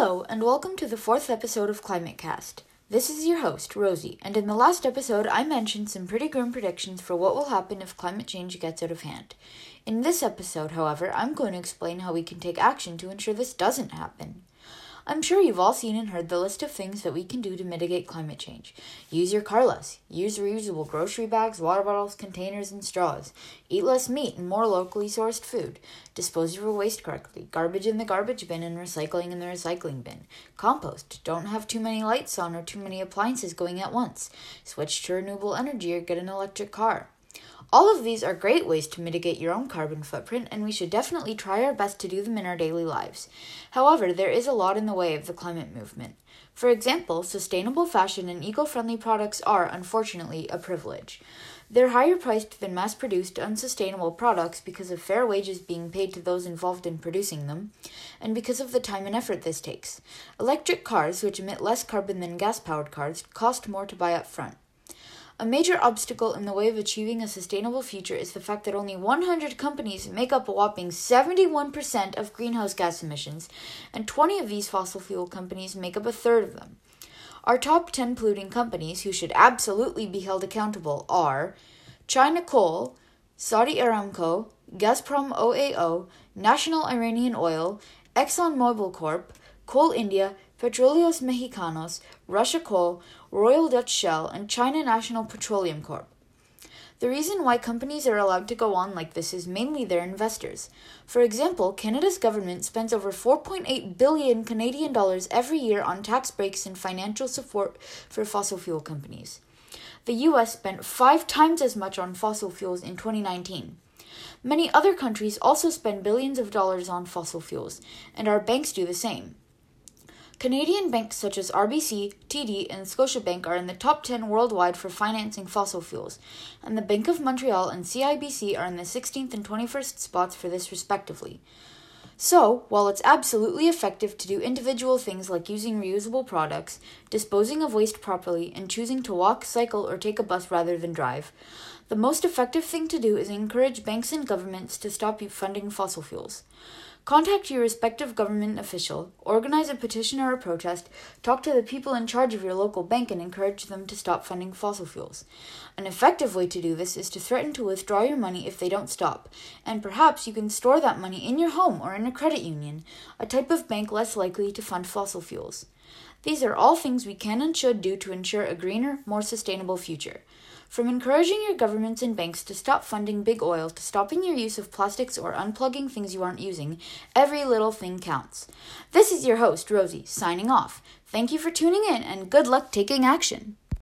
Hello, and welcome to the fourth episode of Climate Cast. This is your host, Rosie, and in the last episode, I mentioned some pretty grim predictions for what will happen if climate change gets out of hand. In this episode, however, I'm going to explain how we can take action to ensure this doesn't happen. I'm sure you've all seen and heard the list of things that we can do to mitigate climate change. Use your car less. Use reusable grocery bags, water bottles, containers, and straws. Eat less meat and more locally sourced food. Dispose of your waste correctly. Garbage in the garbage bin and recycling in the recycling bin. Compost. Don't have too many lights on or too many appliances going at once. Switch to renewable energy or get an electric car. All of these are great ways to mitigate your own carbon footprint, and we should definitely try our best to do them in our daily lives. However, there is a lot in the way of the climate movement. For example, sustainable fashion and eco friendly products are, unfortunately, a privilege. They're higher priced than mass produced, unsustainable products because of fair wages being paid to those involved in producing them, and because of the time and effort this takes. Electric cars, which emit less carbon than gas powered cars, cost more to buy up front. A major obstacle in the way of achieving a sustainable future is the fact that only 100 companies make up a whopping 71% of greenhouse gas emissions, and 20 of these fossil fuel companies make up a third of them. Our top 10 polluting companies who should absolutely be held accountable are China Coal, Saudi Aramco, Gazprom OAO, National Iranian Oil, ExxonMobil Corp, Coal India, Petróleos Mexicanos, Russia Coal, Royal Dutch Shell, and China National Petroleum Corp. The reason why companies are allowed to go on like this is mainly their investors. For example, Canada's government spends over 4.8 billion Canadian dollars every year on tax breaks and financial support for fossil fuel companies. The US spent 5 times as much on fossil fuels in 2019. Many other countries also spend billions of dollars on fossil fuels, and our banks do the same. Canadian banks such as RBC, TD, and Scotiabank are in the top 10 worldwide for financing fossil fuels, and the Bank of Montreal and CIBC are in the 16th and 21st spots for this respectively. So, while it's absolutely effective to do individual things like using reusable products, disposing of waste properly, and choosing to walk, cycle, or take a bus rather than drive, the most effective thing to do is encourage banks and governments to stop funding fossil fuels. Contact your respective government official, organize a petition or a protest, talk to the people in charge of your local bank, and encourage them to stop funding fossil fuels. An effective way to do this is to threaten to withdraw your money if they don't stop, and perhaps you can store that money in your home or in a credit union, a type of bank less likely to fund fossil fuels. These are all things we can and should do to ensure a greener, more sustainable future. From encouraging your governments and banks to stop funding big oil to stopping your use of plastics or unplugging things you aren't using, every little thing counts. This is your host, Rosie, signing off. Thank you for tuning in and good luck taking action.